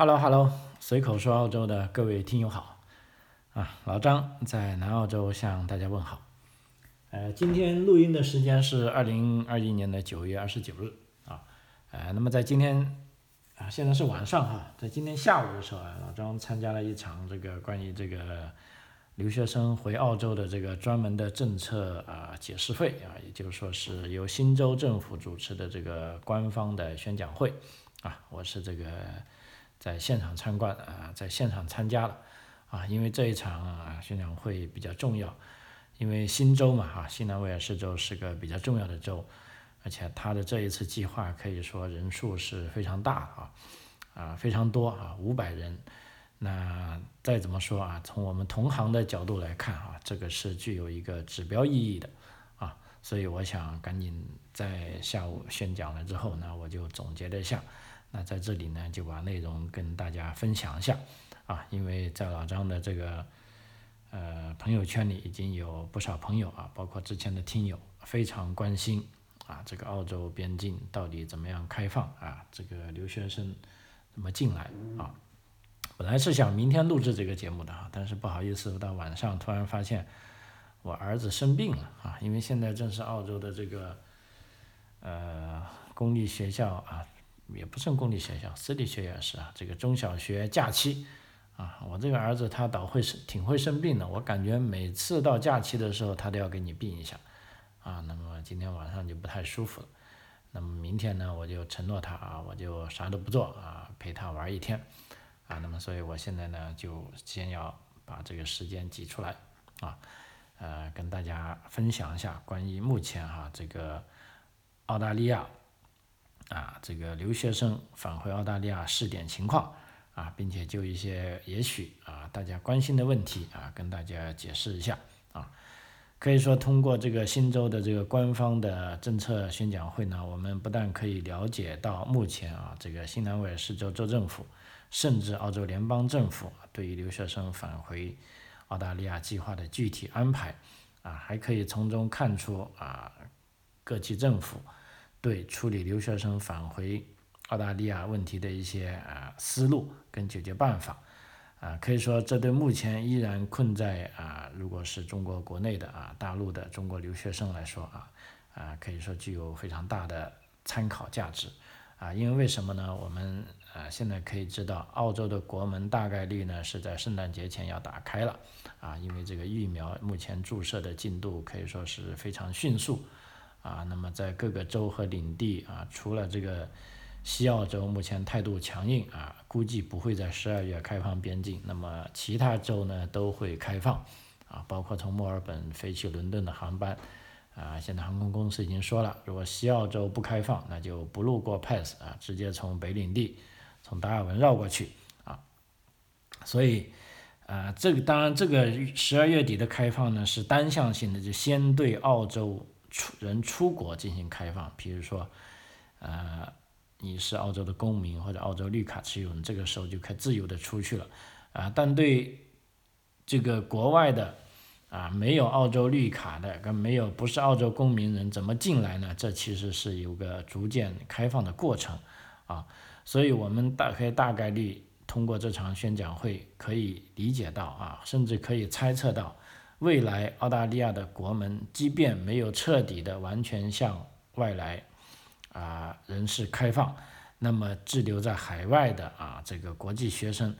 Hello，Hello，随口说澳洲的各位听友好，啊，老张在南澳洲向大家问好。呃，今天录音的时间是二零二一年的九月二十九日啊，呃，那么在今天啊，现在是晚上哈，在今天下午的时候啊，老张参加了一场这个关于这个留学生回澳洲的这个专门的政策啊解释会啊，也就是说是由新州政府主持的这个官方的宣讲会啊，我是这个。在现场参观啊，在现场参加了啊，因为这一场啊宣讲会比较重要，因为新州嘛哈，新南威尔士州是个比较重要的州，而且他的这一次计划可以说人数是非常大啊，啊非常多啊，五百人。那再怎么说啊，从我们同行的角度来看啊，这个是具有一个指标意义的啊，所以我想赶紧在下午宣讲了之后呢，我就总结了一下。那在这里呢，就把内容跟大家分享一下，啊，因为在老张的这个呃朋友圈里已经有不少朋友啊，包括之前的听友非常关心啊，这个澳洲边境到底怎么样开放啊，这个留学生怎么进来啊？本来是想明天录制这个节目的啊，但是不好意思，到晚上突然发现我儿子生病了啊，因为现在正是澳洲的这个呃公立学校啊。也不算公立学校，私立学校是啊。这个中小学假期，啊，我这个儿子他倒会是挺会生病的。我感觉每次到假期的时候，他都要给你病一下，啊，那么今天晚上就不太舒服了。那么明天呢，我就承诺他啊，我就啥都不做啊，陪他玩一天，啊，那么所以我现在呢，就先要把这个时间挤出来，啊，呃，跟大家分享一下关于目前哈这个澳大利亚。啊，这个留学生返回澳大利亚试点情况啊，并且就一些也许啊大家关心的问题啊，跟大家解释一下啊。可以说通过这个新州的这个官方的政策宣讲会呢，我们不但可以了解到目前啊这个新南威尔士州州政府，甚至澳洲联邦政府对于留学生返回澳大利亚计划的具体安排啊，还可以从中看出啊各级政府。对处理留学生返回澳大利亚问题的一些啊思路跟解决办法，啊，可以说这对目前依然困在啊，如果是中国国内的啊大陆的中国留学生来说啊，啊，可以说具有非常大的参考价值，啊，因为为什么呢？我们啊现在可以知道，澳洲的国门大概率呢是在圣诞节前要打开了，啊，因为这个疫苗目前注射的进度可以说是非常迅速。啊，那么在各个州和领地啊，除了这个西澳洲目前态度强硬啊，估计不会在十二月开放边境。那么其他州呢都会开放啊，包括从墨尔本飞去伦敦的航班啊，现在航空公司已经说了，如果西澳洲不开放，那就不路过 Pass 啊，直接从北领地从达尔文绕过去啊。所以啊，这个当然这个十二月底的开放呢是单向性的，就先对澳洲。出人出国进行开放，比如说，呃，你是澳洲的公民或者澳洲绿卡持有人，这个时候就可以自由的出去了，啊，但对这个国外的啊没有澳洲绿卡的跟没有不是澳洲公民人怎么进来呢？这其实是有个逐渐开放的过程，啊，所以我们大可以大概率通过这场宣讲会可以理解到啊，甚至可以猜测到。未来澳大利亚的国门，即便没有彻底的完全向外来啊人士开放，那么滞留在海外的啊这个国际学生，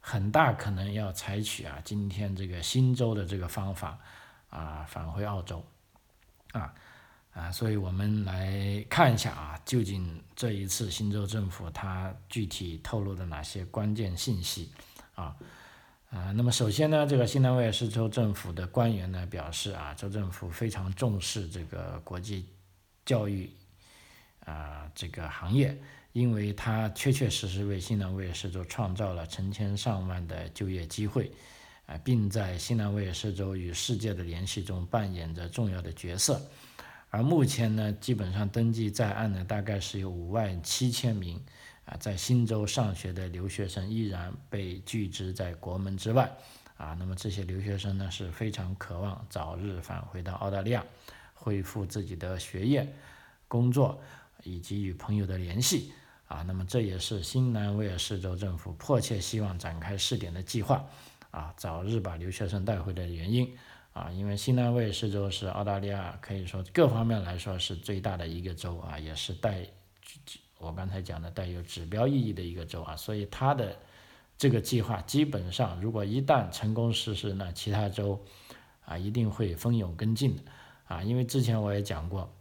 很大可能要采取啊今天这个新州的这个方法啊返回澳洲啊啊，所以我们来看一下啊，究竟这一次新州政府它具体透露的哪些关键信息啊？啊，那么首先呢，这个新南威尔士州政府的官员呢表示啊，州政府非常重视这个国际教育啊这个行业，因为它确确实实为新南威尔士州创造了成千上万的就业机会，啊，并在新南威尔士州与世界的联系中扮演着重要的角色。而目前呢，基本上登记在案的大概是有五万七千名。啊，在新州上学的留学生依然被拒之在国门之外，啊，那么这些留学生呢是非常渴望早日返回到澳大利亚，恢复自己的学业、工作以及与朋友的联系，啊，那么这也是新南威尔士州政府迫切希望展开试点的计划，啊，早日把留学生带回的原因，啊，因为新南威尔士州是澳大利亚可以说各方面来说是最大的一个州啊，也是带我刚才讲的带有指标意义的一个州啊，所以它的这个计划基本上如果一旦成功实施，那其他州啊一定会蜂拥跟进的，啊，因为之前我也讲过，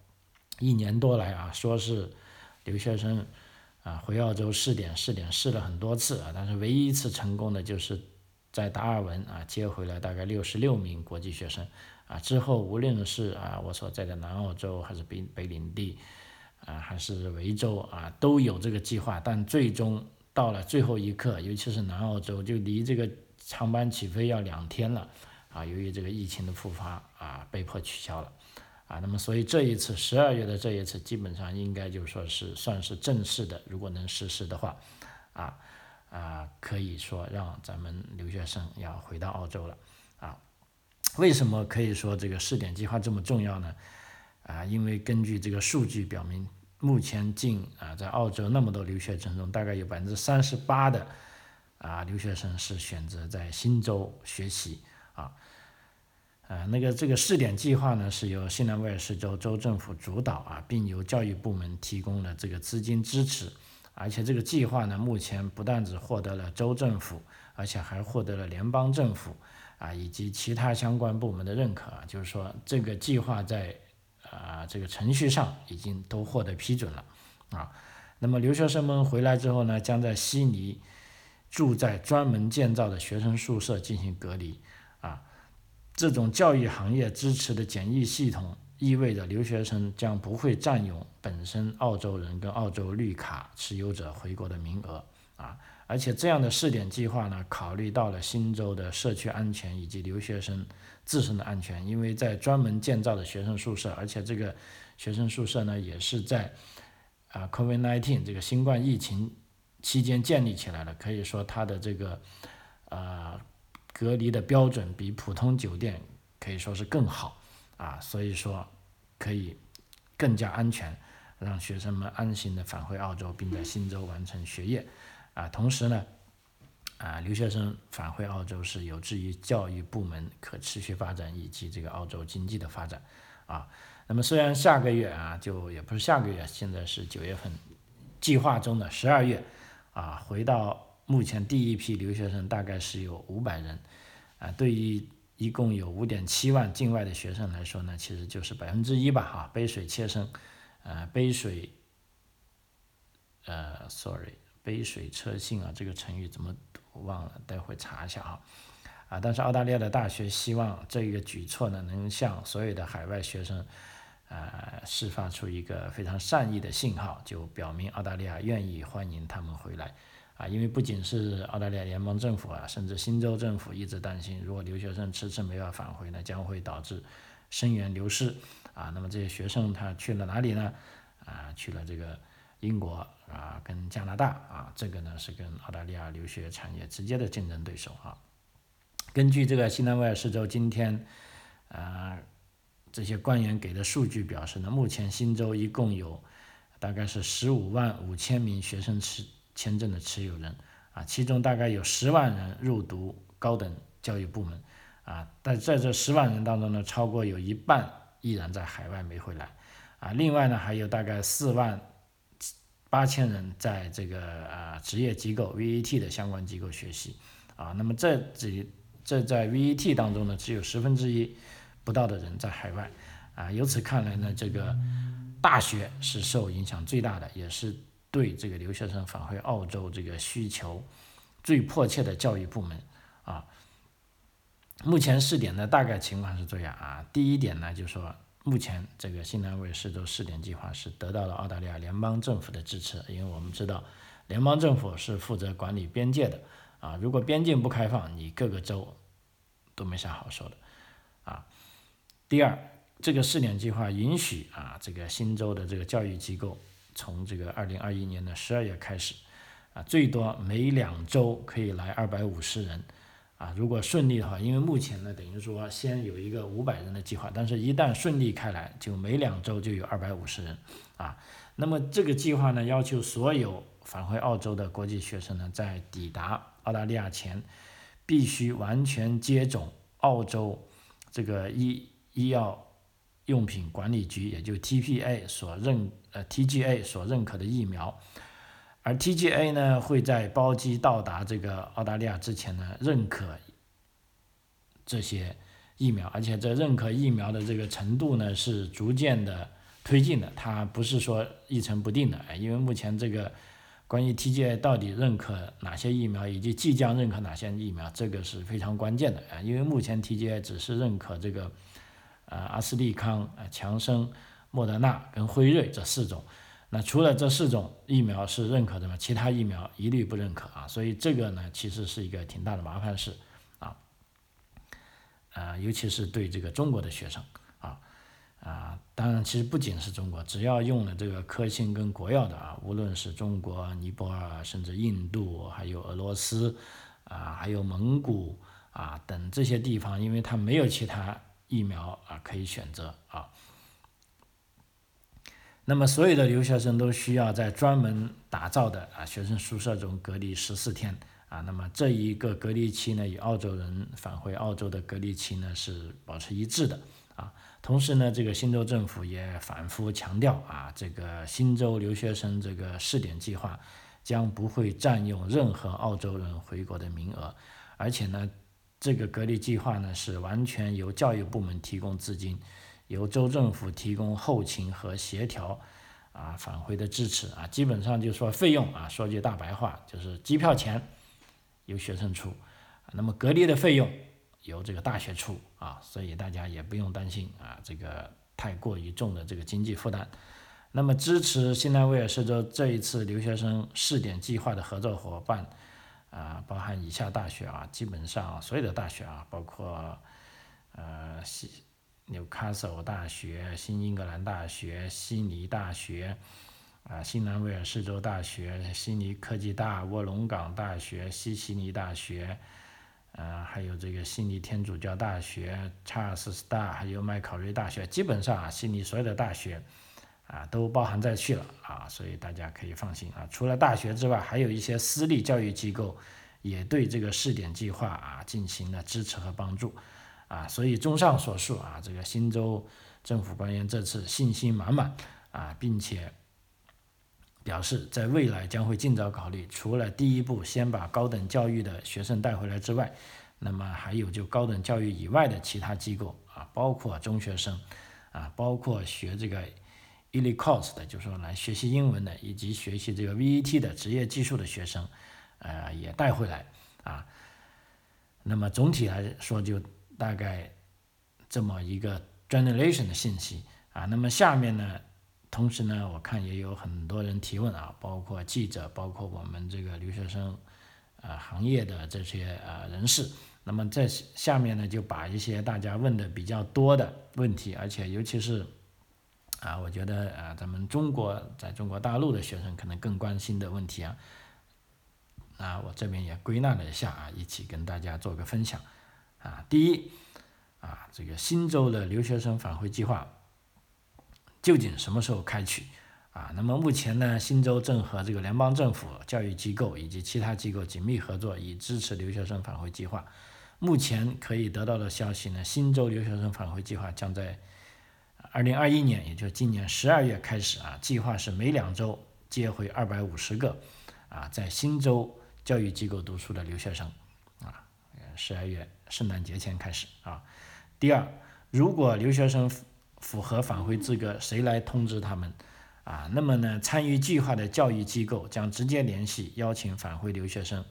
一年多来啊，说是留学生。啊，回澳洲试点试点试了很多次啊，但是唯一一次成功的就是在达尔文啊接回了大概六十六名国际学生啊，之后无论是啊我所在的南澳洲还是北北领地啊还是维州啊都有这个计划，但最终到了最后一刻，尤其是南澳洲就离这个航班起飞要两天了啊，由于这个疫情的复发啊被迫取消了。啊，那么所以这一次十二月的这一次，基本上应该就说是算是正式的，如果能实施的话，啊啊，可以说让咱们留学生要回到澳洲了，啊，为什么可以说这个试点计划这么重要呢？啊，因为根据这个数据表明，目前近啊在澳洲那么多留学生中，大概有百分之三十八的啊留学生是选择在新州学习啊。啊，那个这个试点计划呢，是由新南威尔士州州政府主导啊，并由教育部门提供了这个资金支持，而且这个计划呢，目前不但只获得了州政府，而且还获得了联邦政府啊以及其他相关部门的认可啊，就是说这个计划在啊这个程序上已经都获得批准了啊。那么留学生们回来之后呢，将在悉尼住在专门建造的学生宿舍进行隔离啊。这种教育行业支持的检疫系统，意味着留学生将不会占用本身澳洲人跟澳洲绿卡持有者回国的名额啊！而且这样的试点计划呢，考虑到了新州的社区安全以及留学生自身的安全，因为在专门建造的学生宿舍，而且这个学生宿舍呢，也是在啊 COVID-19 这个新冠疫情期间建立起来的，可以说它的这个啊。隔离的标准比普通酒店可以说是更好啊，所以说可以更加安全，让学生们安心的返回澳洲，并在新州完成学业啊。同时呢，啊，留学生返回澳洲是有助于教育部门可持续发展以及这个澳洲经济的发展啊。那么虽然下个月啊，就也不是下个月，现在是九月份，计划中的十二月啊，回到。目前第一批留学生大概是有五百人，啊，对于一共有五点七万境外的学生来说呢，其实就是百分之一吧，哈，杯水车薪，呃，杯水，呃，sorry，杯水车薪啊，这个成语怎么我忘了？待会查一下啊，啊，但是澳大利亚的大学希望这个举措呢，能向所有的海外学生，呃，释放出一个非常善意的信号，就表明澳大利亚愿意欢迎他们回来。啊，因为不仅是澳大利亚联邦政府啊，甚至新州政府一直担心，如果留学生迟迟没法返回呢，将会导致生源流失啊。那么这些学生他去了哪里呢？啊，去了这个英国啊，跟加拿大啊，这个呢是跟澳大利亚留学产业直接的竞争对手啊。根据这个新南威尔士州今天啊这些官员给的数据表示呢，目前新州一共有大概是十五万五千名学生持。签证的持有人啊，其中大概有十万人入读高等教育部门啊，但在这十万人当中呢，超过有一半依然在海外没回来啊。另外呢，还有大概四万八千人在这个啊职业机构 VET 的相关机构学习啊。那么这只这在 VET 当中呢，只有十分之一不到的人在海外啊。由此看来呢，这个大学是受影响最大的，也是。对这个留学生返回澳洲这个需求最迫切的教育部门啊，目前试点的大概情况是这样啊。第一点呢，就是说目前这个新南威尔士州试点计划是得到了澳大利亚联邦政府的支持，因为我们知道联邦政府是负责管理边界的啊。如果边境不开放，你各个州都没啥好说的啊。第二，这个试点计划允许啊，这个新州的这个教育机构。从这个二零二一年的十二月开始，啊，最多每两周可以来二百五十人，啊，如果顺利的话，因为目前呢，等于说先有一个五百人的计划，但是一旦顺利开来，就每两周就有二百五十人，啊，那么这个计划呢，要求所有返回澳洲的国际学生呢，在抵达澳大利亚前，必须完全接种澳洲这个医医药用品管理局，也就 TPA 所认呃 TGA 所认可的疫苗。而 TGA 呢，会在包机到达这个澳大利亚之前呢，认可这些疫苗，而且这认可疫苗的这个程度呢，是逐渐的推进的，它不是说一成不定的，因为目前这个关于 TGA 到底认可哪些疫苗，以及即将认可哪些疫苗，这个是非常关键的啊，因为目前 TGA 只是认可这个呃阿斯利康、呃强生、莫德纳跟辉瑞这四种。那除了这四种疫苗是认可的嘛，其他疫苗一律不认可啊，所以这个呢其实是一个挺大的麻烦事啊，呃，尤其是对这个中国的学生啊啊，当然其实不仅是中国，只要用了这个科兴跟国药的啊，无论是中国、尼泊尔，甚至印度，还有俄罗斯啊，还有蒙古啊等这些地方，因为它没有其他疫苗啊可以选择啊。那么，所有的留学生都需要在专门打造的啊学生宿舍中隔离十四天啊。那么这一个隔离期呢，与澳洲人返回澳洲的隔离期呢是保持一致的啊。同时呢，这个新州政府也反复强调啊，这个新州留学生这个试点计划将不会占用任何澳洲人回国的名额，而且呢，这个隔离计划呢是完全由教育部门提供资金。由州政府提供后勤和协调，啊，返回的支持啊，基本上就说费用啊，说句大白话，就是机票钱由学生出，那么隔离的费用由这个大学出啊，所以大家也不用担心啊，这个太过于重的这个经济负担。那么支持新南威尔士州这一次留学生试点计划的合作伙伴啊，包含以下大学啊，基本上所有的大学啊，包括呃西。纽卡斯尔大学、新英格兰大学、悉尼大学，啊，新南威尔士州大学、悉尼科技大、卧龙岗大学、西悉尼大学，呃，还有这个悉尼天主教大学、查尔斯 Star，还有麦考瑞大学，基本上啊，悉尼所有的大学，啊，都包含在去了啊，所以大家可以放心啊。除了大学之外，还有一些私立教育机构也对这个试点计划啊进行了支持和帮助。啊，所以综上所述啊，这个新州政府官员这次信心满满啊，并且表示在未来将会尽早考虑，除了第一步先把高等教育的学生带回来之外，那么还有就高等教育以外的其他机构啊，包括中学生啊，包括学这个 ecos 的，就是说来学习英文的，以及学习这个 VET 的职业技术的学生，呃，也带回来啊。那么总体来说就。大概这么一个 generation 的信息啊，那么下面呢，同时呢，我看也有很多人提问啊，包括记者，包括我们这个留学生呃行业的这些呃人士，那么在下面呢，就把一些大家问的比较多的问题，而且尤其是啊，我觉得啊，咱们中国在中国大陆的学生可能更关心的问题啊，啊，我这边也归纳了一下啊，一起跟大家做个分享。啊，第一，啊，这个新州的留学生返回计划究竟什么时候开启？啊，那么目前呢，新州正和这个联邦政府、教育机构以及其他机构紧密合作，以支持留学生返回计划。目前可以得到的消息呢，新州留学生返回计划将在二零二一年，也就是今年十二月开始啊，计划是每两周接回二百五十个啊，在新州教育机构读书的留学生啊，十二月。圣诞节前开始啊。第二，如果留学生符合返回资格，谁来通知他们啊？那么呢，参与计划的教育机构将直接联系邀请返回留学生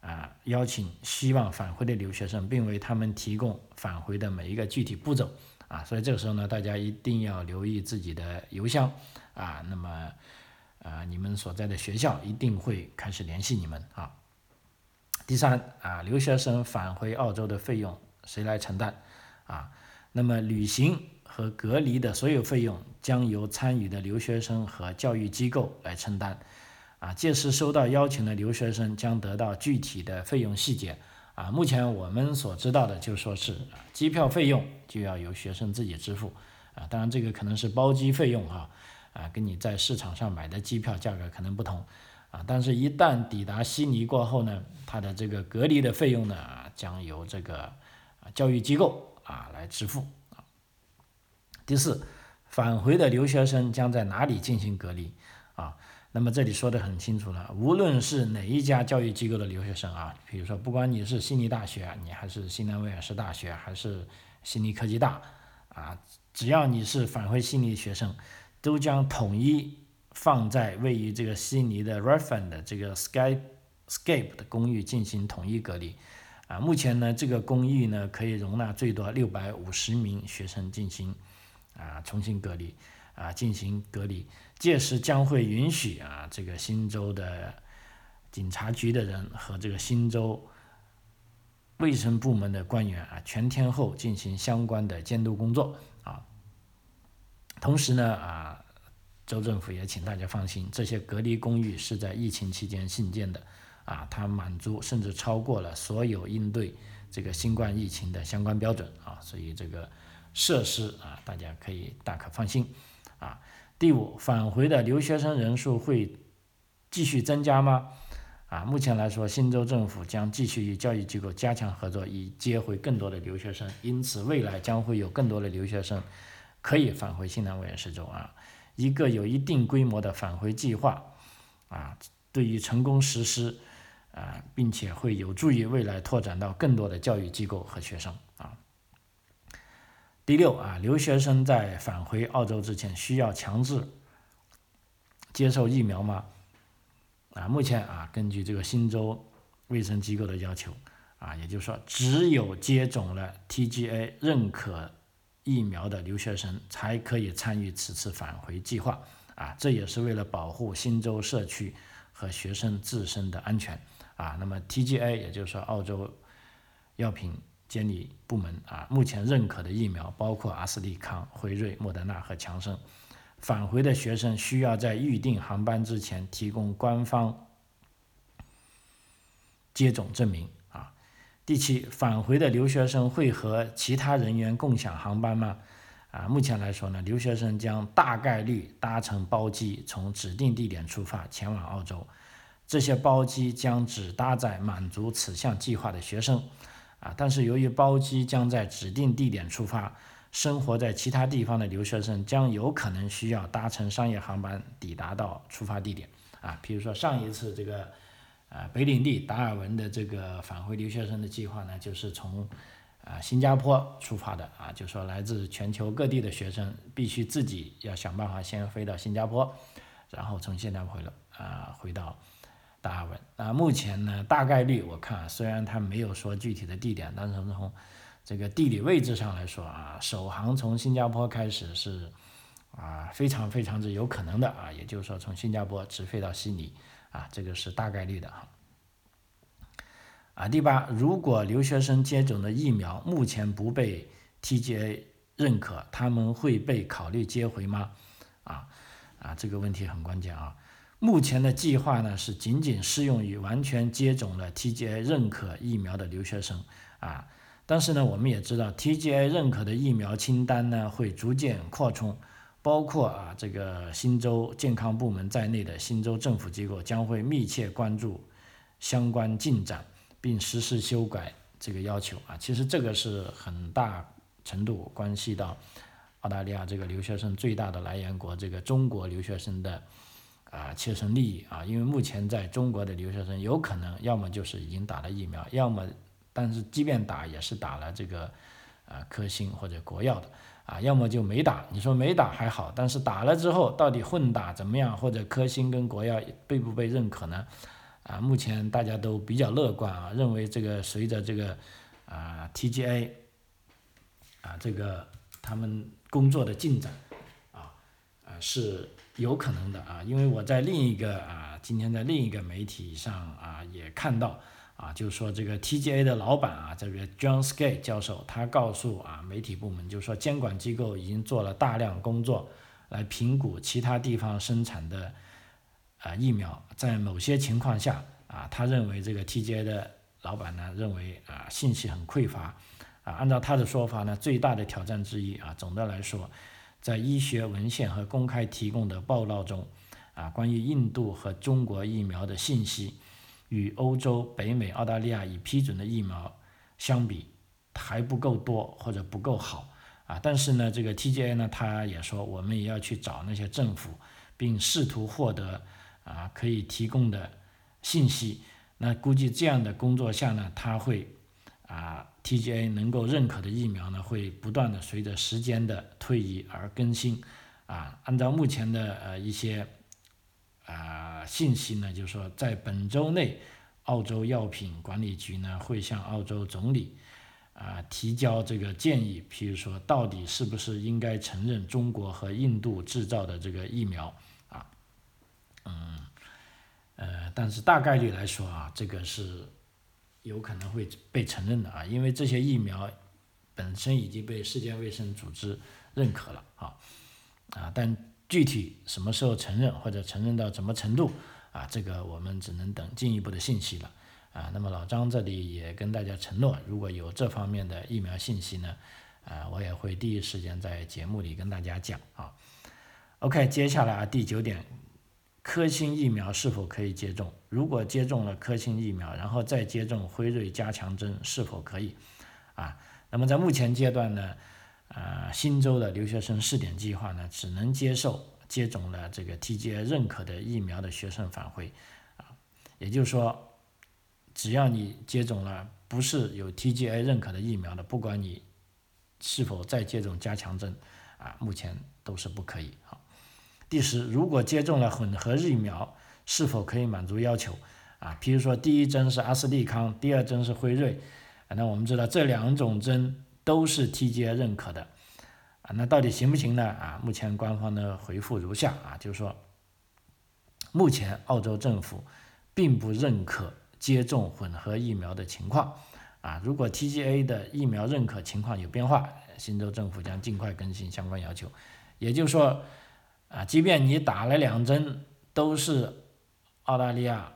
啊，邀请希望返回的留学生，并为他们提供返回的每一个具体步骤啊。所以这个时候呢，大家一定要留意自己的邮箱啊。那么啊，你们所在的学校一定会开始联系你们啊。第三啊，留学生返回澳洲的费用谁来承担？啊，那么旅行和隔离的所有费用将由参与的留学生和教育机构来承担。啊，届时收到邀请的留学生将得到具体的费用细节。啊，目前我们所知道的就说是机票费用就要由学生自己支付。啊，当然这个可能是包机费用哈，啊，跟你在市场上买的机票价格可能不同。啊，但是，一旦抵达悉尼过后呢，它的这个隔离的费用呢，将由这个啊教育机构啊来支付。第四，返回的留学生将在哪里进行隔离？啊，那么这里说的很清楚了，无论是哪一家教育机构的留学生啊，比如说，不管你是悉尼大学，你还是新南威尔士大学，还是悉尼科技大，啊，只要你是返回悉尼的学生，都将统一放在位于这个悉尼的 r e f e n 的这个 Skyscape 的公寓进行统一隔离。啊，目前呢，这个公寓呢可以容纳最多六百五十名学生进行啊重新隔离啊进行隔离。届时将会允许啊这个新州的警察局的人和这个新州卫生部门的官员啊全天候进行相关的监督工作啊。同时呢啊，州政府也请大家放心，这些隔离公寓是在疫情期间新建的。啊，它满足甚至超过了所有应对这个新冠疫情的相关标准啊，所以这个设施啊，大家可以大可放心啊。第五，返回的留学生人数会继续增加吗？啊，目前来说，新州政府将继续与教育机构加强合作，以接回更多的留学生，因此未来将会有更多的留学生可以返回新南威尔士州啊。一个有一定规模的返回计划啊，对于成功实施。啊，并且会有助于未来拓展到更多的教育机构和学生啊。第六啊，留学生在返回澳洲之前需要强制接受疫苗吗？啊，目前啊，根据这个新州卫生机构的要求啊，也就是说，只有接种了 TGA 认可疫苗的留学生才可以参与此次返回计划啊，这也是为了保护新州社区和学生自身的安全。啊，那么 TGA 也就是说澳洲药品监理部门啊，目前认可的疫苗包括阿斯利康、辉瑞、莫德纳和强生。返回的学生需要在预定航班之前提供官方接种证明。第七，返回的留学生会和其他人员共享航班吗？啊，目前来说呢，留学生将大概率搭乘包机从指定地点出发前往澳洲。这些包机将只搭载满足此项计划的学生，啊，但是由于包机将在指定地点出发，生活在其他地方的留学生将有可能需要搭乘商业航班抵达到出发地点，啊，比如说上一次这个，啊，北领地达尔文的这个返回留学生的计划呢，就是从，啊，新加坡出发的，啊，就说来自全球各地的学生必须自己要想办法先飞到新加坡，然后从新加坡回了，啊，回到。达尔文那，目前呢，大概率我看，虽然他没有说具体的地点，但是从这个地理位置上来说啊，首航从新加坡开始是啊非常非常之有可能的啊，也就是说从新加坡直飞到悉尼啊，这个是大概率的哈。啊，第八，如果留学生接种的疫苗目前不被 TGA 认可，他们会被考虑接回吗？啊啊，这个问题很关键啊。目前的计划呢是仅仅适用于完全接种了 TGA 认可疫苗的留学生啊，但是呢，我们也知道 TGA 认可的疫苗清单呢会逐渐扩充，包括啊这个新州健康部门在内的新州政府机构将会密切关注相关进展，并实施修改这个要求啊。其实这个是很大程度关系到澳大利亚这个留学生最大的来源国这个中国留学生的。啊，切身利益啊，因为目前在中国的留学生有可能要么就是已经打了疫苗，要么，但是即便打也是打了这个，啊科兴或者国药的，啊，要么就没打。你说没打还好，但是打了之后到底混打怎么样，或者科兴跟国药被不被认可呢？啊，目前大家都比较乐观啊，认为这个随着这个啊 TGA，啊这个他们工作的进展，啊啊是。有可能的啊，因为我在另一个啊，今天在另一个媒体上啊也看到啊，就是说这个 TGA 的老板啊，这个 John Skye 教授，他告诉啊媒体部门，就是说监管机构已经做了大量工作来评估其他地方生产的啊疫苗，在某些情况下啊，他认为这个 TGA 的老板呢认为啊信息很匮乏啊，按照他的说法呢，最大的挑战之一啊，总的来说。在医学文献和公开提供的报道中，啊，关于印度和中国疫苗的信息，与欧洲、北美、澳大利亚已批准的疫苗相比，还不够多或者不够好啊。但是呢，这个 TGA 呢，他也说，我们也要去找那些政府，并试图获得啊可以提供的信息。那估计这样的工作下呢，他会啊 TGA 能够认可的疫苗呢，会不断的随着时间的推移而更新啊。按照目前的呃一些。啊，信息呢，就是说，在本周内，澳洲药品管理局呢会向澳洲总理啊提交这个建议，譬如说，到底是不是应该承认中国和印度制造的这个疫苗啊？嗯，呃，但是大概率来说啊，这个是有可能会被承认的啊，因为这些疫苗本身已经被世界卫生组织认可了啊啊，但。具体什么时候承认或者承认到什么程度啊？这个我们只能等进一步的信息了啊。那么老张这里也跟大家承诺，如果有这方面的疫苗信息呢，啊，我也会第一时间在节目里跟大家讲啊。OK，接下来啊第九点，科兴疫苗是否可以接种？如果接种了科兴疫苗，然后再接种辉瑞加强针，是否可以？啊，那么在目前阶段呢？啊，新州的留学生试点计划呢，只能接受接种了这个 TGA 认可的疫苗的学生返回，啊，也就是说，只要你接种了不是有 TGA 认可的疫苗的，不管你是否再接种加强针，啊，目前都是不可以。好，第十，如果接种了混合疫苗，是否可以满足要求？啊，比如说第一针是阿斯利康，第二针是辉瑞，啊那我们知道这两种针。都是 TGA 认可的啊，那到底行不行呢？啊，目前官方的回复如下啊，就是说，目前澳洲政府并不认可接种混合疫苗的情况啊。如果 TGA 的疫苗认可情况有变化，新州政府将尽快更新相关要求。也就是说，啊，即便你打了两针都是澳大利亚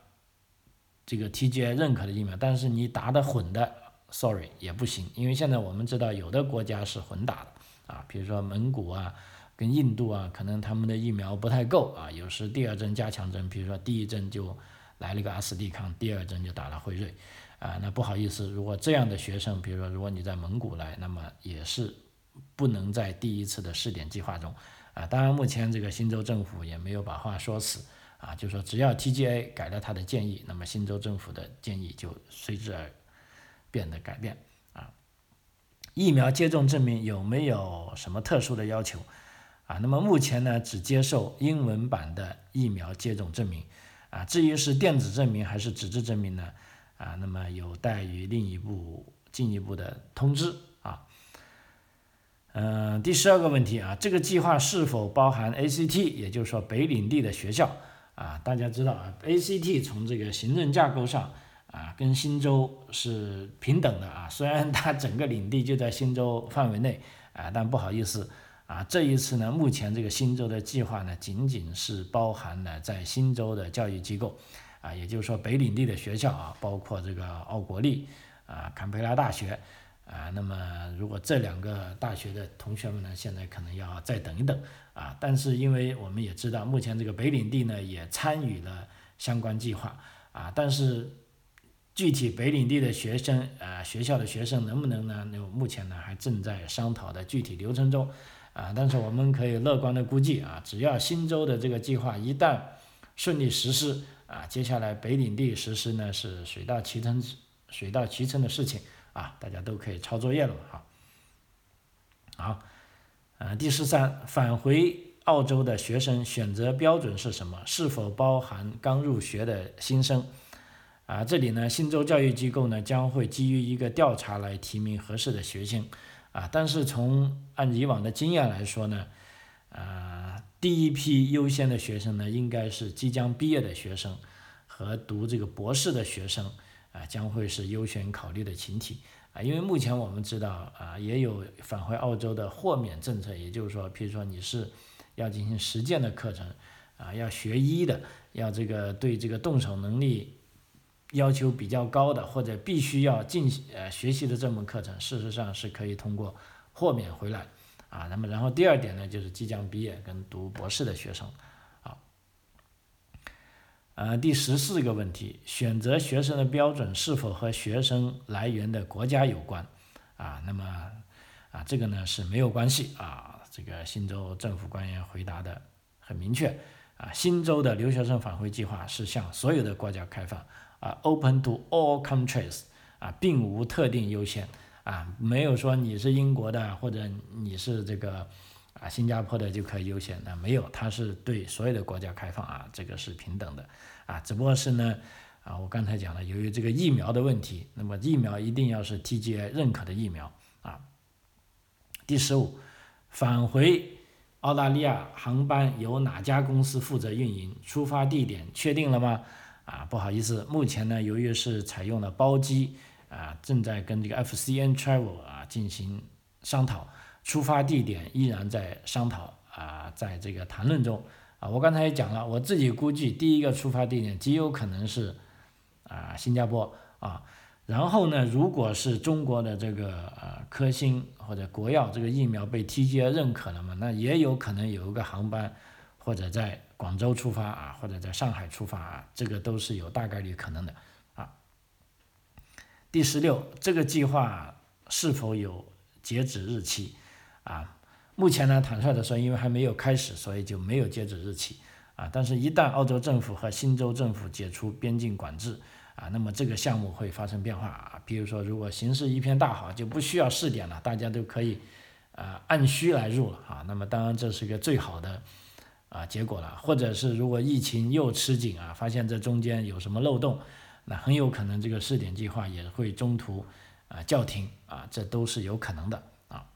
这个 TGA 认可的疫苗，但是你打的混的。Sorry，也不行，因为现在我们知道有的国家是混打的啊，比如说蒙古啊，跟印度啊，可能他们的疫苗不太够啊，有时第二针加强针，比如说第一针就来了个阿斯利康，第二针就打了辉瑞，啊，那不好意思，如果这样的学生，比如说如果你在蒙古来，那么也是不能在第一次的试点计划中啊。当然，目前这个新州政府也没有把话说死啊，就说只要 TGA 改了他的建议，那么新州政府的建议就随之而。变得改变啊，疫苗接种证明有没有什么特殊的要求啊？那么目前呢，只接受英文版的疫苗接种证明啊。至于是电子证明还是纸质证明呢？啊，那么有待于另一步进一步的通知啊。嗯，第十二个问题啊，这个计划是否包含 ACT，也就是说北领地的学校啊？大家知道啊，ACT 从这个行政架构上。啊，跟新州是平等的啊，虽然它整个领地就在新州范围内啊，但不好意思啊，这一次呢，目前这个新州的计划呢，仅仅是包含了在新州的教育机构啊，也就是说北领地的学校啊，包括这个奥国立啊、坎培拉大学啊，那么如果这两个大学的同学们呢，现在可能要再等一等啊，但是因为我们也知道，目前这个北领地呢也参与了相关计划啊，但是。具体北领地的学生，啊，学校的学生能不能呢？那目前呢还正在商讨的具体流程中，啊，但是我们可以乐观的估计，啊，只要新州的这个计划一旦顺利实施，啊，接下来北领地实施呢是水到渠成，水到渠成的事情，啊，大家都可以抄作业了，哈。好，呃，第十三，返回澳洲的学生选择标准是什么？是否包含刚入学的新生？啊，这里呢，新州教育机构呢将会基于一个调查来提名合适的学生，啊，但是从按以往的经验来说呢，啊，第一批优先的学生呢应该是即将毕业的学生和读这个博士的学生，啊，将会是优先考虑的群体，啊，因为目前我们知道，啊，也有返回澳洲的豁免政策，也就是说，譬如说你是要进行实践的课程，啊，要学医的，要这个对这个动手能力。要求比较高的或者必须要进呃学习的这门课程，事实上是可以通过豁免回来啊。那么然后第二点呢，就是即将毕业跟读博士的学生啊。呃，第十四个问题，选择学生的标准是否和学生来源的国家有关？啊，那么啊，这个呢是没有关系啊。这个新州政府官员回答的很明确啊，新州的留学生返回计划是向所有的国家开放啊，open to all countries 啊，并无特定优先啊，没有说你是英国的或者你是这个。啊，新加坡的就可以优先，那没有，它是对所有的国家开放啊，这个是平等的，啊，只不过是呢，啊，我刚才讲了，由于这个疫苗的问题，那么疫苗一定要是 TGA 认可的疫苗啊。第十五，返回澳大利亚航班由哪家公司负责运营？出发地点确定了吗？啊，不好意思，目前呢，由于是采用了包机，啊，正在跟这个 FCN Travel 啊进行商讨。出发地点依然在商讨啊，在这个谈论中啊。我刚才也讲了，我自己估计第一个出发地点极有可能是啊新加坡啊。然后呢，如果是中国的这个呃科兴或者国药这个疫苗被 TGA 认可了嘛，那也有可能有一个航班或者在广州出发啊，或者在上海出发啊，这个都是有大概率可能的啊。第十六，这个计划是否有截止日期？啊，目前呢，坦率的说，因为还没有开始，所以就没有截止日期啊。但是，一旦澳洲政府和新州政府解除边境管制啊，那么这个项目会发生变化啊。比如说，如果形势一片大好，就不需要试点了，大家都可以啊按需来入了啊。那么，当然这是一个最好的啊结果了。或者是如果疫情又吃紧啊，发现这中间有什么漏洞，那很有可能这个试点计划也会中途啊叫停啊，这都是有可能的啊。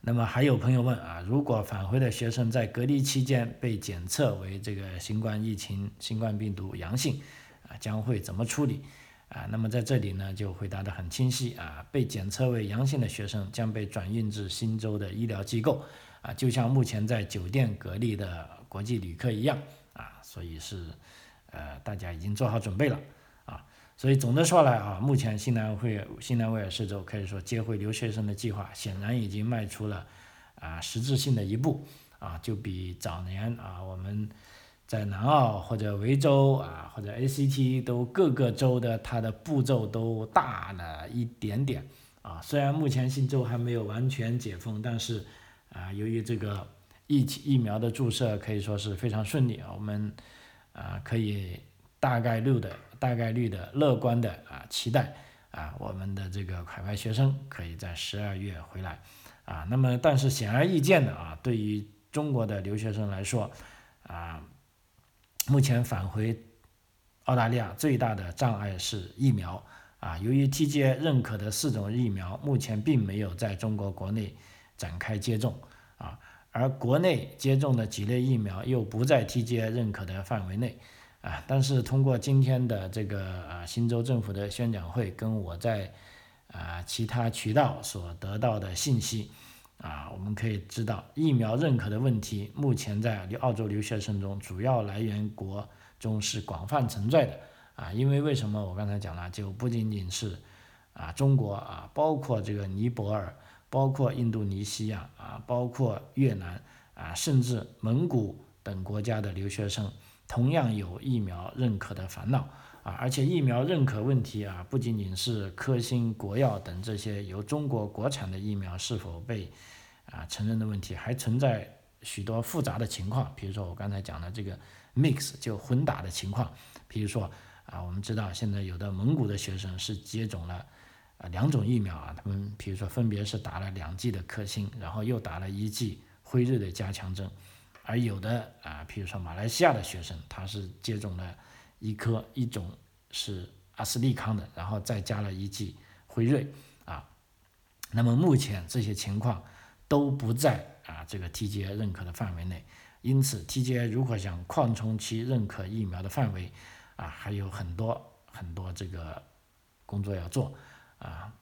那么还有朋友问啊，如果返回的学生在隔离期间被检测为这个新冠疫情、新冠病毒阳性，啊，将会怎么处理？啊，那么在这里呢就回答的很清晰啊，被检测为阳性的学生将被转运至新州的医疗机构，啊，就像目前在酒店隔离的国际旅客一样，啊，所以是，呃，大家已经做好准备了啊。所以总的说来啊，目前新南威新南威尔士州可以说接回留学生的计划显然已经迈出了啊实质性的一步啊，就比早年啊我们在南澳或者维州啊或者 ACT 都各个州的它的步骤都大了一点点啊。虽然目前新州还没有完全解封，但是啊由于这个疫疫苗的注射可以说是非常顺利啊，我们啊可以大概率的。大概率的乐观的啊期待啊，我们的这个海外学生可以在十二月回来啊。那么，但是显而易见的啊，对于中国的留学生来说啊，目前返回澳大利亚最大的障碍是疫苗啊。由于 TGA 认可的四种疫苗目前并没有在中国国内展开接种啊，而国内接种的几类疫苗又不在 TGA 认可的范围内。啊，但是通过今天的这个啊新州政府的宣讲会，跟我在啊其他渠道所得到的信息，啊，我们可以知道疫苗认可的问题，目前在澳洲留学生中主要来源国中是广泛存在的啊，因为为什么我刚才讲了，就不仅仅是啊中国啊，包括这个尼泊尔，包括印度尼西亚啊，包括越南啊，甚至蒙古等国家的留学生。同样有疫苗认可的烦恼啊，而且疫苗认可问题啊，不仅仅是科兴、国药等这些由中国国产的疫苗是否被啊承认的问题，还存在许多复杂的情况。比如说我刚才讲的这个 mix 就混打的情况，比如说啊，我们知道现在有的蒙古的学生是接种了啊两种疫苗啊，他们比如说分别是打了两剂的科兴，然后又打了一剂辉瑞的加强针。而有的啊，比如说马来西亚的学生，他是接种了一颗，一种是阿斯利康的，然后再加了一剂辉瑞啊。那么目前这些情况都不在啊这个 TGA 认可的范围内，因此 TGA 如果想扩充其认可疫苗的范围啊，还有很多很多这个工作要做啊。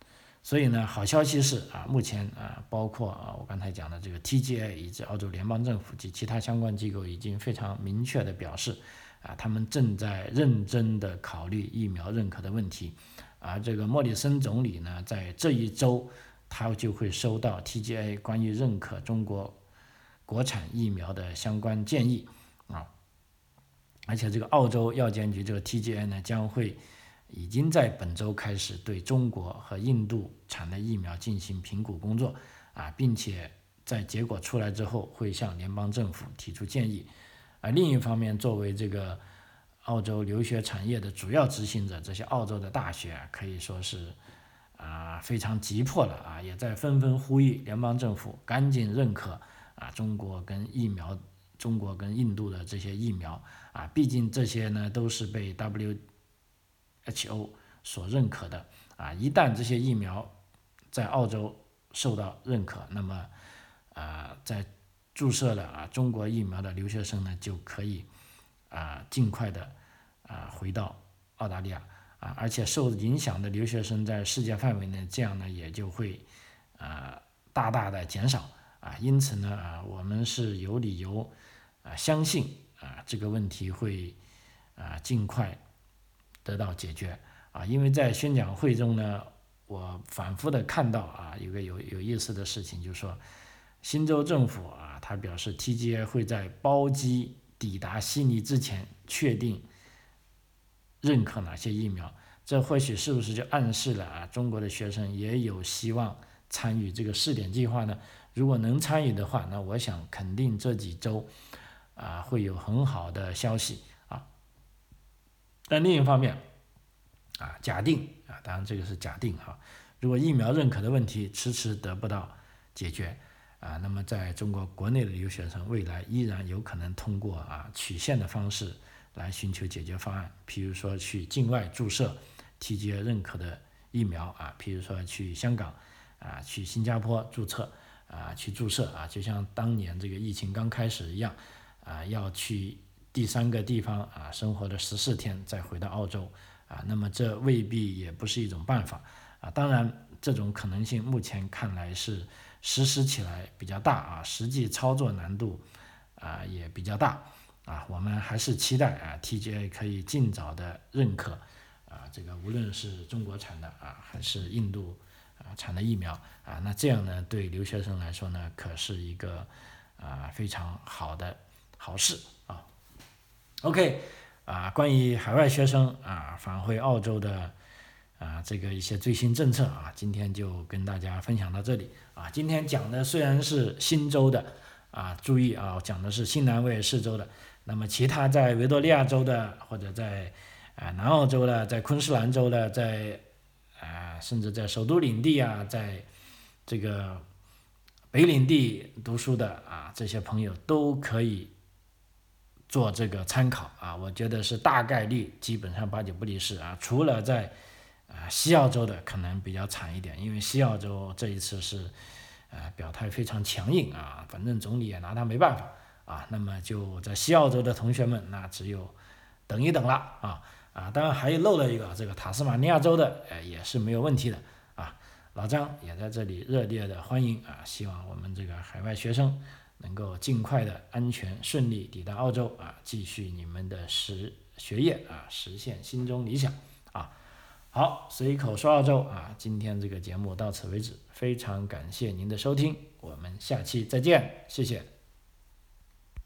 所以呢，好消息是啊，目前啊，包括啊，我刚才讲的这个 TGA 以及澳洲联邦政府及其他相关机构已经非常明确的表示，啊，他们正在认真的考虑疫苗认可的问题，而这个莫里森总理呢，在这一周他就会收到 TGA 关于认可中国国产疫苗的相关建议啊，而且这个澳洲药监局这个 TGA 呢，将会已经在本周开始对中国和印度产的疫苗进行评估工作啊，并且在结果出来之后会向联邦政府提出建议。而另一方面，作为这个澳洲留学产业的主要执行者，这些澳洲的大学可以说是啊非常急迫了啊，也在纷纷呼吁联邦政府赶紧认可啊中国跟疫苗。中国跟印度的这些疫苗啊，毕竟这些呢都是被 W H.O 所认可的啊。一旦这些疫苗在澳洲受到认可，那么啊，在注射了啊中国疫苗的留学生呢，就可以啊尽快的啊回到澳大利亚啊，而且受影响的留学生在世界范围内，这样呢也就会啊大大的减少啊。因此呢啊，我们是有理由。啊，相信啊这个问题会啊尽快得到解决啊，因为在宣讲会中呢，我反复的看到啊一个有有意思的事情，就是说新州政府啊，他表示 TGA 会在包机抵达悉尼之前确定认可哪些疫苗，这或许是不是就暗示了啊中国的学生也有希望参与这个试点计划呢？如果能参与的话，那我想肯定这几周。啊，会有很好的消息。但另一方面，啊，假定啊，当然这个是假定哈。如果疫苗认可的问题迟迟得不到解决啊，那么在中国国内的留学生未来依然有可能通过啊曲线的方式来寻求解决方案，譬如说去境外注射 TGA 认可的疫苗啊，譬如说去香港啊，去新加坡注册啊，去注射啊，就像当年这个疫情刚开始一样。啊，要去第三个地方啊，生活了十四天再回到澳洲啊，那么这未必也不是一种办法啊。当然，这种可能性目前看来是实施起来比较大啊，实际操作难度啊也比较大啊。我们还是期待啊，TGA 可以尽早的认可啊，这个无论是中国产的啊，还是印度啊产的疫苗啊，那这样呢，对留学生来说呢，可是一个啊非常好的。好事，OK 啊，关于海外学生啊返回澳洲的啊这个一些最新政策啊，今天就跟大家分享到这里啊。今天讲的虽然是新州的啊，注意啊，讲的是新南威尔士州的，那么其他在维多利亚州的或者在啊南澳洲的，在昆士兰州的，在啊甚至在首都领地啊，在这个北领地读书的啊这些朋友都可以。做这个参考啊，我觉得是大概率，基本上八九不离十啊。除了在啊西澳洲的可能比较惨一点，因为西澳洲这一次是呃表态非常强硬啊，反正总理也拿他没办法啊。那么就在西澳洲的同学们，那只有等一等了啊啊！当然还漏了一个，这个塔斯马尼亚州的，呃也是没有问题的啊。老张也在这里热烈的欢迎啊，希望我们这个海外学生。能够尽快的安全顺利抵达澳洲啊，继续你们的实学业啊，实现心中理想啊。好，随口说澳洲啊，今天这个节目到此为止，非常感谢您的收听，我们下期再见，谢谢。